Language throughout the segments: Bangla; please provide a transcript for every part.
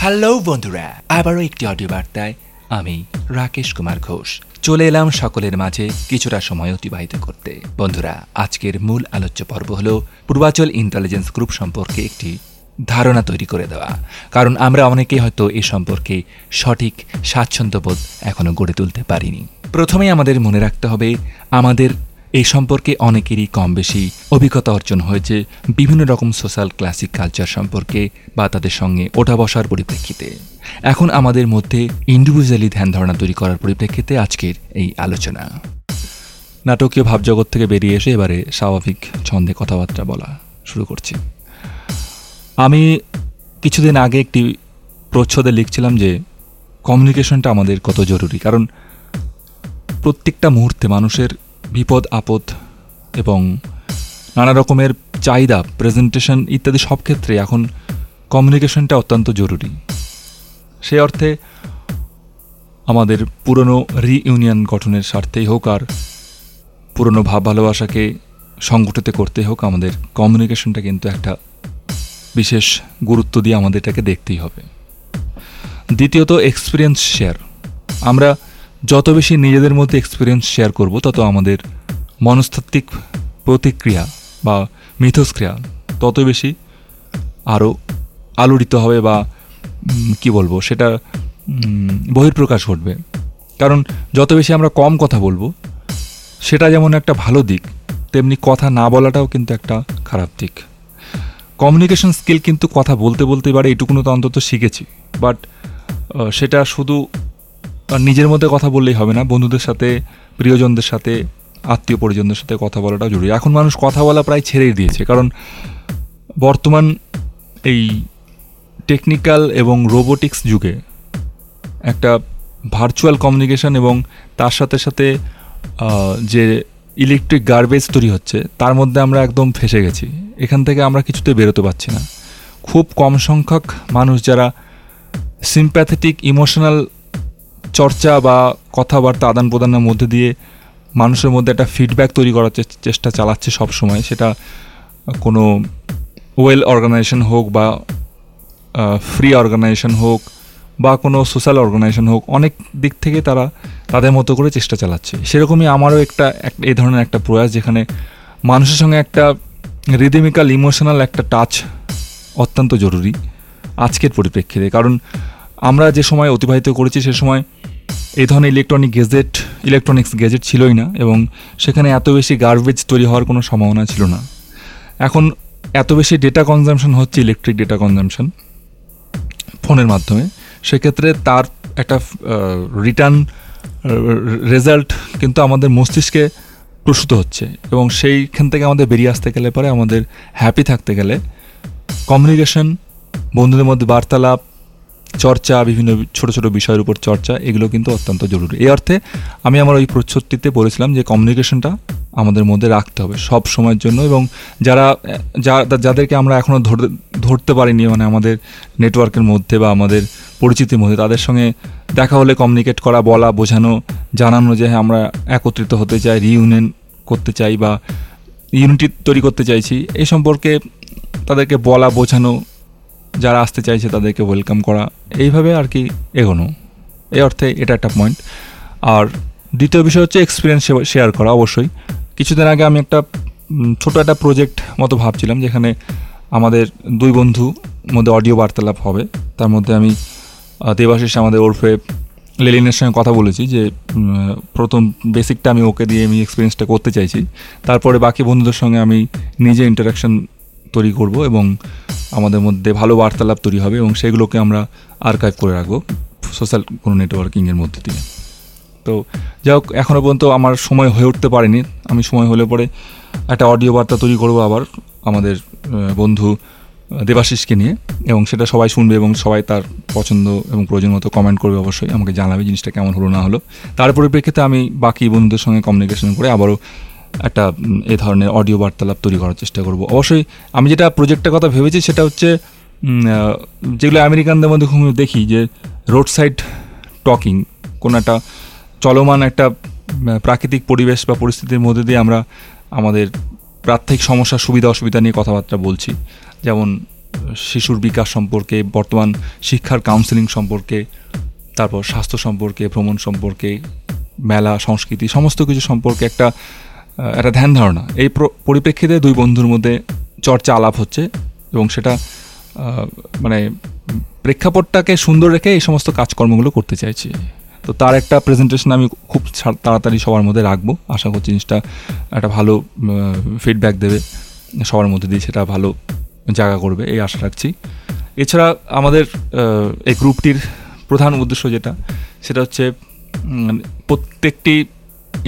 হ্যালো বন্ধুরা, আবারও একটি অডিও বার্তায় আমি রাকেশ কুমার ঘোষ। চলে এলাম সকলের মাঝে কিছুটা সময় অতিবাহিত করতে। বন্ধুরা, আজকের মূল আলোচ্য পর্ব হল পূর্বাচল ইন্টেলিজেন্স গ্রুপ সম্পর্কে একটি ধারণা তৈরি করে দেওয়া। কারণ আমরা অনেকেই হয়তো এ সম্পর্কে সঠিক স্বাচ্ছন্দ্যবোধ এখনও গড়ে তুলতে পারিনি। প্রথমে আমাদের মনে রাখতে হবে, আমাদের এই সম্পর্কে অনেকেরই কম বেশি অভিজ্ঞতা অর্জন হয়েছে বিভিন্ন রকম সোশ্যাল ক্লাসিক কালচার সম্পর্কে বা তাদের সঙ্গে ওঠা বসার পরিপ্রেক্ষিতে। এখন আমাদের মধ্যে ইন্ডিভিজুয়ালি ধ্যান ধারণা তৈরি করার পরিপ্রেক্ষিতে আজকের এই আলোচনা। নাটকীয় ভাবজগৎ থেকে বেরিয়ে এসে এবারে স্বাভাবিক ছন্দে কথাবার্তা বলা শুরু করছি। আমি কিছুদিন আগে একটি প্রচ্ছদে লিখছিলাম যে, কমিউনিকেশনটা আমাদের কত জরুরি? কারণ প্রত্যেকটা মুহূর্তে মানুষের বিপদ, আপদ এবং নানা রকমের চাহিদা প্রেজেন্টেশন ইত্যাদি সব ক্ষেত্রে এখন কমিউনিকেশনটা অত্যন্ত জরুরি। সে অর্থে আমাদের পুরনো রিইউনিয়ন গঠনের স্বার্থেই হোক আর পুরনো ভাব ভালোবাসাকে সংগঠিত করতে হোক, আমাদের কমিউনিকেশনটা কিন্তু একটা বিশেষ গুরুত্ব দিয়ে আমাদের এটাকে দেখতেই হবে। দ্বিতীয়ত এক্সপিরিয়েন্স শেয়ার আমরা যত বেশি নিজেদের মধ্যে এক্সপিরিয়েন্স শেয়ার করব, তত আমাদের মনস্তাত্ত্বিক প্রতিক্রিয়া বা মিথস্ক্রিয়া তত বেশি আরও আলোড়িত হবে বা কি বলব, সেটা বহির্প্রকাশ ঘটবে। কারণ যত বেশি আমরা কম কথা বলব, সেটা যেমন একটা ভালো দিক, তেমনি কথা না বলাটাও কিন্তু একটা খারাপ দিক। কমিউনিকেশন স্কিল কিন্তু কথা বলতে বলতে এবারে এটুকুনো তো অন্তত শিখেছি বাট সেটা শুধু নিজের মধ্যে কথা বললেই হবে না। বন্ধুদের সাথে, প্রিয়জনদের সাথে, আত্মীয় পরিজনদের সাথে কথা বলাটাও জরুরি। এখন মানুষ কথা বলা প্রায় ছেড়েই দিয়েছে, কারণ বর্তমান এই টেকনিক্যাল এবং রোবোটিক্স যুগে একটা ভার্চুয়াল কমিউনিকেশন এবং তার সাথে সাথে যে ইলেকট্রিক গার্বেজ তৈরি হচ্ছে, তার মধ্যে আমরা একদম ফেসে গেছি। এখান থেকে আমরা কিছুতে বেরোতে পারছি না। খুব কম সংখ্যক মানুষ যারা সিম্প্যাথেটিক ইমোশনাল চর্চা বা কথাবার্তা আদান প্রদানের মধ্যে দিয়ে মানুষের মধ্যে একটা ফিডব্যাক তৈরি করার চেষ্টা চালাচ্ছে সব সময় সেটা কোনো ওয়েল অর্গানাইজেশন হোক বা ফ্রি অর্গানাইজেশন হোক বা কোনো সোশ্যাল অর্গানাইজেশন হোক, অনেক দিক থেকে তারা তাদের মতো করে চেষ্টা চালাচ্ছে। সেরকমই আমারও একটা এই ধরনের একটা প্রয়াস যেখানে মানুষের সঙ্গে একটা রিদিমিক্যাল ইমোশনাল একটা টাচ অত্যন্ত জরুরি আজকের পরিপ্রেক্ষিতে। কারণ আমরা যে সময় অতিবাহিত করেছি সে সময় এই ধরনের ইলেকট্রনিক গেজেট ইলেকট্রনিক্স গেজেট ছিলই না এবং সেখানে এত বেশি গার্বেজ তৈরি হওয়ার কোনো সম্ভাবনা ছিল না। এখন এত বেশি ডেটা কনজামশন হচ্ছে ইলেকট্রিক ডেটা কনজামশন ফোনের মাধ্যমে। সেক্ষেত্রে তার একটা রিটার্ন রেজাল্ট কিন্তু আমাদের মস্তিষ্কে প্রসূত হচ্ছে এবং সেইখান থেকে আমাদের বেরিয়ে আসতে গেলে পরে আমাদের হ্যাপি থাকতে গেলে কমিউনিকেশন বন্ধুদের মধ্যে বার্তালাপ চর্চা, বিভিন্ন ছোট ছোট বিষয়ের উপর চর্চা, এগুলো কিন্তু অত্যন্ত জরুরি। এই অর্থে আমি আমার ওই প্রচ্ছদটিতে বলেছিলাম যে কমিউনিকেশনটা আমাদের মধ্যে রাখতে হবে সব সময়ের জন্য এবং যারা যাদেরকে আমরা এখনও ধরতে পারিনি মানে আমাদের নেটওয়ার্কের মধ্যে বা আমাদের পরিচিতির মধ্যে, তাদের সঙ্গে দেখা হলে কমিউনিকেট করা, বলা, বোঝানো, জানানো যে হ্যাঁ আমরা একত্রিত হতে চাই রিউনিয়ন করতে চাই বা ইউনিটি তৈরি করতে চাইছি, এই সম্পর্কে তাদেরকে বলা, বোঝানো যারা আসতে চাইছে তাদেরকে ওয়েলকাম করা। এইভাবে আর কি এগোনো। এই অর্থে এটা একটা পয়েন্ট আর দ্বিতীয় বিষয় হচ্ছে এক্সপিরিয়েন্স শেয়ার করা, অবশ্যই। কিছুদিন আগে আমি একটা ছোট একটা প্রজেক্ট মতো ভাবছিলাম, যেখানে আমাদের দুই বন্ধু মধ্যে অডিও বার্তালাপ হবে। তার মধ্যে আমি দেবাশিস আমাদের ওরফে লেলিনের সঙ্গে কথা বলেছি যে প্রথম বেসিকটা আমি ওকে দিয়ে আমি এক্সপিরিয়েন্সটা করতে চাইছি। তারপরে বাকি বন্ধুদের সঙ্গে আমি নিজে ইন্টারাকশন তৈরি করব এবং আমাদের মধ্যে ভালো বার্তালাপ তৈরি হবে এবং সেগুলোকে আমরা আর্কাইভ করে রাখব সোশ্যাল কোনো নেটওয়ার্কিংয়ের মধ্যে দিয়ে। তো যাই হোক এখনও পর্যন্ত আমার সময় হয়ে উঠতে পারেনি। আমি সময় হলে পরে একটা অডিও বার্তা তৈরি করব আবার আমাদের বন্ধু দেবাশিসকে নিয়ে এবং সেটা সবাই শুনবে এবং সবাই তার পছন্দ এবং প্রয়োজন মতো কমেন্ট করবে অবশ্যই, আমাকে জানাবে জিনিসটা কেমন হলো না হলো। তার পরিপ্রেক্ষিতে আমি বাকি বন্ধুদের সঙ্গে কমিউনিকেশন করে আবারও একটা এ ধরনের অডিও বার্তালাপ তৈরি করার চেষ্টা করব। অবশ্যই আমি যেটা প্রজেক্টের কথা ভেবেছি সেটা হচ্ছে যেগুলো আমেরিকানদের মধ্যে খুব দেখি যে রোড সাইড টকিং কোনো একটা চলমান একটা প্রাকৃতিক পরিবেশ বা পরিস্থিতির মধ্যে দিয়ে আমরা আমাদের প্রাত্যিক সমস্যা, সুবিধা, অসুবিধা নিয়ে কথাবার্তা বলছি। যেমন, শিশুর বিকাশ সম্পর্কে, বর্তমান শিক্ষার কাউন্সেলিং সম্পর্কে, তারপর স্বাস্থ্য সম্পর্কে, ভ্রমণ সম্পর্কে, মেলা, সংস্কৃতি, সমস্ত কিছু সম্পর্কে একটা একটা ধ্যান ধারণা। এই পরিপ্রেক্ষিতে দুই বন্ধুর মধ্যে চর্চা আলাপ হচ্ছে এবং সেটা মানে প্রেক্ষাপটটাকে সুন্দর রেখে এই সমস্ত কাজকর্মগুলো করতে চাইছি। তো তার একটা প্রেজেন্টেশন আমি খুব তাড়াতাড়ি সবার মধ্যে রাখব। আশা করছি জিনিসটা একটা ভালো ফিডব্যাক দেবে। সবার মধ্যে দিয়ে সেটা ভালো জায়গা করবে, এই আশা রাখছি। এছাড়া আমাদের এই গ্রুপটির প্রধান উদ্দেশ্য যেটা, সেটা হচ্ছে প্রত্যেকটি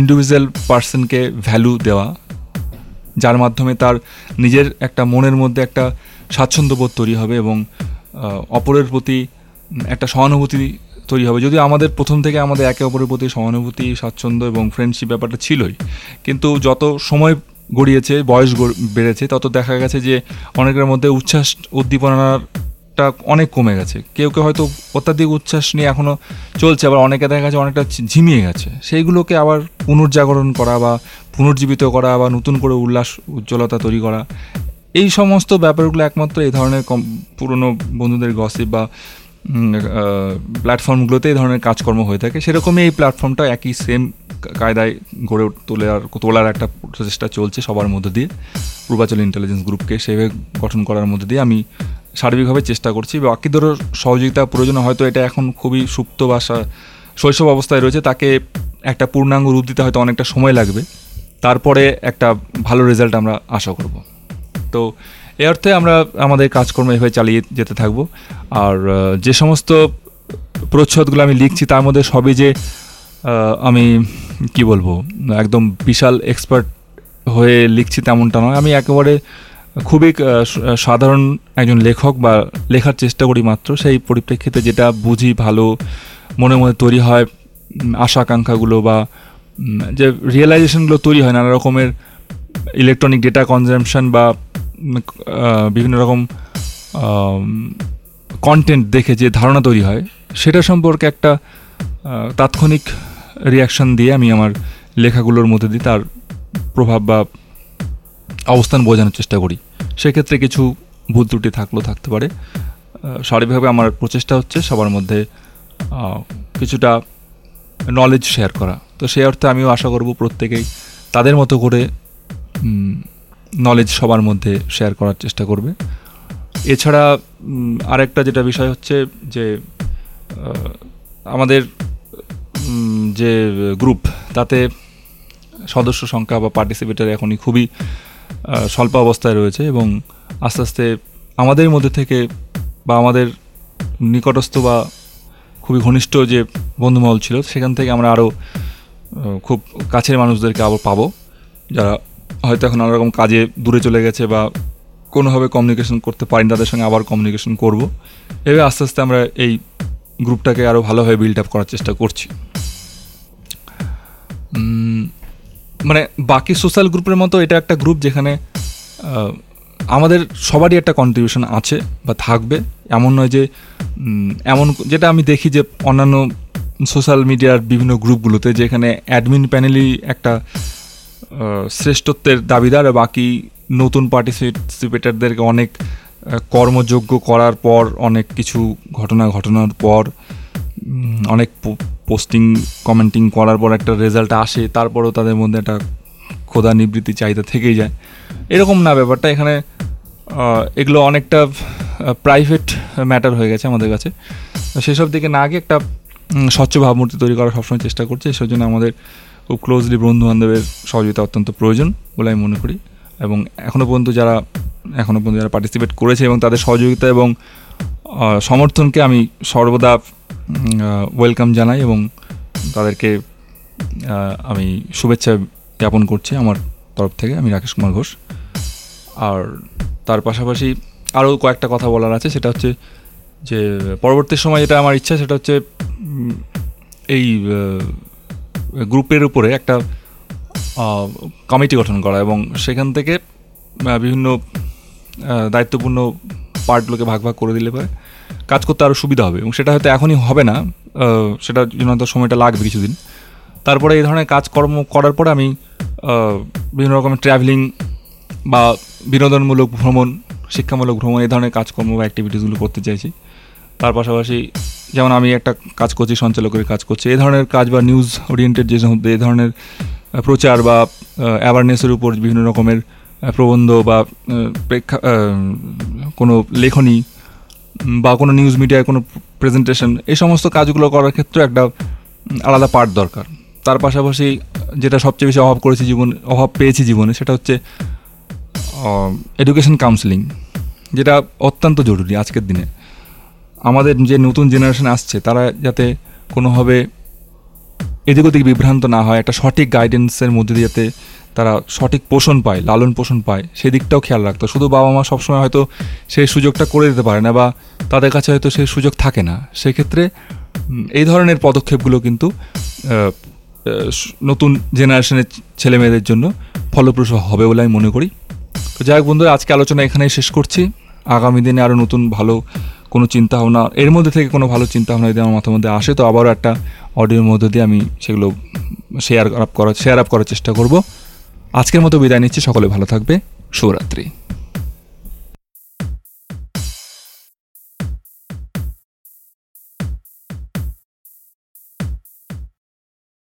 ইন্ডিভিজুয়াল পার্সনকে ভ্যালু দেওয়া, যার মাধ্যমে তার নিজের একটা মনের মধ্যে একটা স্বাচ্ছন্দ্যবোধ তৈরি হবে এবং অপরের প্রতি একটা সহানুভূতি তৈরি হবে। যদিও আমাদের প্রথম থেকে আমাদের একে অপরের প্রতি সহানুভূতি, স্বাচ্ছন্দ্য এবং ফ্রেন্ডশিপ ব্যাপারটা ছিলই, কিন্তু যত সময় গড়িয়েছে, বয়স বেড়েছে, তত দেখা গেছে যে অনেকের মধ্যে উচ্ছ্বাস উদ্দীপনাটা অনেক কমে গেছে। কেউ কেউ হয়তো অত্যাধিক উচ্ছ্বাস নিয়ে এখনও চলছে, আবার অনেকে দেখা গেছে অনেকটা ঝিমিয়ে গেছে। সেইগুলোকে আবার পুনর্জাগরণ করা বা পুনর্জীবিত করা বা নতুন করে উল্লাস, উজ্জ্বলতা তৈরি করা, এই সমস্ত ব্যাপারগুলো একমাত্র এই ধরনের কম পুরনো বন্ধুদের গসিপ বা প্ল্যাটফর্মগুলোতে এই ধরনের কাজকর্ম হয়ে থাকে। সেরকমই এই প্ল্যাটফর্মটা একই সেম কায়দায় গড়ে তোলার তোলার একটা প্রচেষ্টা চলছে সবার মধ্যে দিয়ে। পূর্বাচল ইন্টেলিজেন্স গ্রুপকে সেভাবে গঠন করার মধ্যে দিয়ে আমি সার্বিকভাবে চেষ্টা করছি। বাকি বাকিদেরও সহযোগিতা প্রয়োজন হয়তো এটা এখন খুবই সুপ্ত বা শৈশব অবস্থায় রয়েছে, তাকে একটা পূর্ণাঙ্গ রূপ দিতে হয়তো অনেকটা সময় লাগবে। তারপরে একটা ভালো রেজাল্ট আমরা আশা করব। তো এ অর্থে আমরা আমাদের কাজকর্ম এভাবে চালিয়ে যেতে থাকব। আর যে সমস্ত প্রচ্ছদগুলো আমি লিখছি, তার মধ্যে সবই যে আমি কি বলব, একদম বিশাল এক্সপার্ট হয়ে লিখছি তেমনটা নয়। আমি একেবারে খুবই সাধারণ একজন লেখক বা লেখার চেষ্টা করি মাত্র। সেই পরিপ্রেক্ষিতে যেটা বুঝি ভালো, মনে মনে তৈরি হয় আশা আকাঙ্ক্ষাগুলো বা যে রিয়েলাইজেশনগুলো তৈরি হয়, নানা রকমের ইলেকট্রনিক ডেটা কনজামশন বা বিভিন্ন রকম কন্টেন্ট দেখে যে ধারণা তৈরি হয়, সেটা সম্পর্কে একটা তাৎক্ষণিক রিয়াকশান দিয়ে আমি আমার লেখাগুলোর মধ্যে দিয়ে তার প্রভাব বা অবস্থান বোঝানোর চেষ্টা করি। সেক্ষেত্রে কিছু ভুল ত্রুটি থাকলেও থাকতে পারে। স্বাভাবিকভাবে আমার প্রচেষ্টা হচ্ছে সবার মধ্যে কিছুটা নলেজ শেয়ার করা। তো সেই অর্থে আমিও আশা করব প্রত্যেকেই তাদের মতো করে নলেজ সবার মধ্যে শেয়ার করার চেষ্টা করবে। এছাড়া আরেকটা যেটা বিষয় হচ্ছে যে আমাদের যে গ্রুপ তাতে সদস্য সংখ্যা বা পার্টিসিপেটার এখনই খুবই স্বল্প অবস্থায় রয়েছে এবং আস্তে আস্তে আমাদের মধ্যে থেকে বা আমাদের নিকটস্থ বা খুবই ঘনিষ্ঠ যে বন্ধুমহল ছিল, সেখান থেকে আমরা আরও খুব কাছের মানুষদেরকে আবার পাবো, যারা হয়তো এখন রকম কাজে দূরে চলে গেছে বা কোনোভাবে কমিউনিকেশন করতে পারিনি, তাদের সঙ্গে আবার কমিউনিকেশন করব। এভাবে আস্তে আস্তে আমরা এই গ্রুপটাকে আরও ভালোভাবে বিল্ড আপ করার চেষ্টা করছি। মানে বাকি সোশ্যাল গ্রুপের মতো এটা একটা গ্রুপ যেখানে আমাদের সবারই একটা কন্ট্রিবিউশন আছে বা থাকবে। এমন নয় যে এমন যেটা আমি দেখি যে অন্যান্য সোশ্যাল মিডিয়ার বিভিন্ন গ্রুপগুলোতে যেখানে অ্যাডমিন প্যানেলই একটা শ্রেষ্ঠত্বের দাবিদার বাকি নতুন পার্টিসিপেটারদেরকে অনেক কর্মযোগ্য করার পর, অনেক কিছু ঘটনা ঘটনার পর অনেক পোস্টিং কমেন্টিং করার পর একটা রেজাল্ট আসে, তারপরেও তাদের মধ্যে একটা ক্ষোধা নিবৃত্তি চাহিদা থেকেই যায়। এরকম না ব্যাপারটা, এখানে এগুলো অনেকটা প্রাইভেট ম্যাটার হয়ে গেছে আমাদের কাছে। সেসব দিকে না গিয়ে একটা স্বচ্ছ ভাবমূর্তি তৈরি করার সবসময় চেষ্টা করছে। সেই জন্য আমাদের খুব ক্লোজলি বন্ধু বান্ধবের সহযোগিতা অত্যন্ত প্রয়োজন বলে আমি মনে করি। এবং এখনও পর্যন্ত যারা এখনও পর্যন্ত যারা পার্টিসিপেট করেছে এবং তাদের সহযোগিতা এবং সমর্থনকে আমি সর্বদা ওয়েলকাম জানাই এবং তাদেরকে আমি শুভেচ্ছা জ্ঞাপন করছি আমার তরফ থেকে, আমি রাকেশ কুমার ঘোষ। আর তার পাশাপাশি আরও কয়েকটা কথা বলার আছে, সেটা হচ্ছে যে, পরবর্তী সময় যেটা আমার ইচ্ছা, সেটা হচ্ছে এই গ্রুপের উপরে একটা কমিটি গঠন করা এবং সেখান থেকে বিভিন্ন দায়িত্বপূর্ণ পার্টগুলোকে ভাগ ভাগ করে দিলে পরে কাজ করতে আরও সুবিধা হবে এবং সেটা হয়তো এখনই হবে না সেটা জন্য হয়তো সময়টা লাগবে কিছুদিন। তারপরে এই ধরনের কাজকর্ম করার পরে আমি বিভিন্ন রকমের ট্রাভেলিং বা বিনোদনমূলক ভ্রমণ, শিক্ষামূলক ভ্রমণ, এই ধরনের কাজকর্ম বা অ্যাক্টিভিটিসগুলো করতে চাইছি। তার পাশাপাশি যেমন আমি একটা কাজ করছি, সঞ্চালকের কাজ করছি, এই ধরনের কাজ বা নিউজ ওরিয়েন্টেড যে সমস্ত, এই ধরনের প্রচার বা অ্যাওয়ারনেসের উপর বিভিন্ন রকমের প্রবন্ধ বা প্রেক্ষা কোনো লেখনী বা কোনো নিউজ মিডিয়ায় কোনো প্রেজেন্টেশন এই সমস্ত কাজগুলো করার ক্ষেত্রে একটা আলাদা পার্ট দরকার। তার পাশাপাশি যেটা সবচেয়ে বেশি অভাব করেছি জীবন, অভাব পেয়েছি জীবনে সেটা হচ্ছে এডুকেশন কাউন্সিলিং যেটা অত্যন্ত জরুরি আজকের দিনে। আমাদের যে নতুন জেনারেশন আসছে, তারা যাতে কোনোভাবে এদিক ওদিক বিভ্রান্ত না হয়, একটা সঠিক গাইডেন্সের মধ্যে দিয়ে যাতে তারা সঠিক পোষণ পায়, লালন পোষণ পায় সেই দিকটাও খেয়াল রাখতো। শুধু বাবা মা সবসময় হয়তো সেই সুযোগটা করে দিতে পারে না বা তাদের কাছে হয়তো সেই সুযোগ থাকে না। সেক্ষেত্রে এই ধরনের পদক্ষেপগুলো কিন্তু নতুন জেনারেশনের ছেলে মেয়েদের জন্য ফলপ্রসূ হবে বলে আমি মনে করি। তো যাই হোক বন্ধুরা, আজকে আলোচনা এখানেই শেষ করছি। আগামী দিনে আরও নতুন ভালো কোনো চিন্তা ভাবনা এর মধ্যে থেকে কোনো ভালো চিন্তা ভাবনা যদি আমার মাথার মধ্যে আসে, তো আবারও একটা অডিওর মধ্যে দিয়ে আমি সেগুলো শেয়ার আপ করার শেয়ার আপ করার চেষ্টা করব। আজকের মতো বিদায় নিচ্ছি। সকলে ভালো থাকবে। শুভরাত্রি।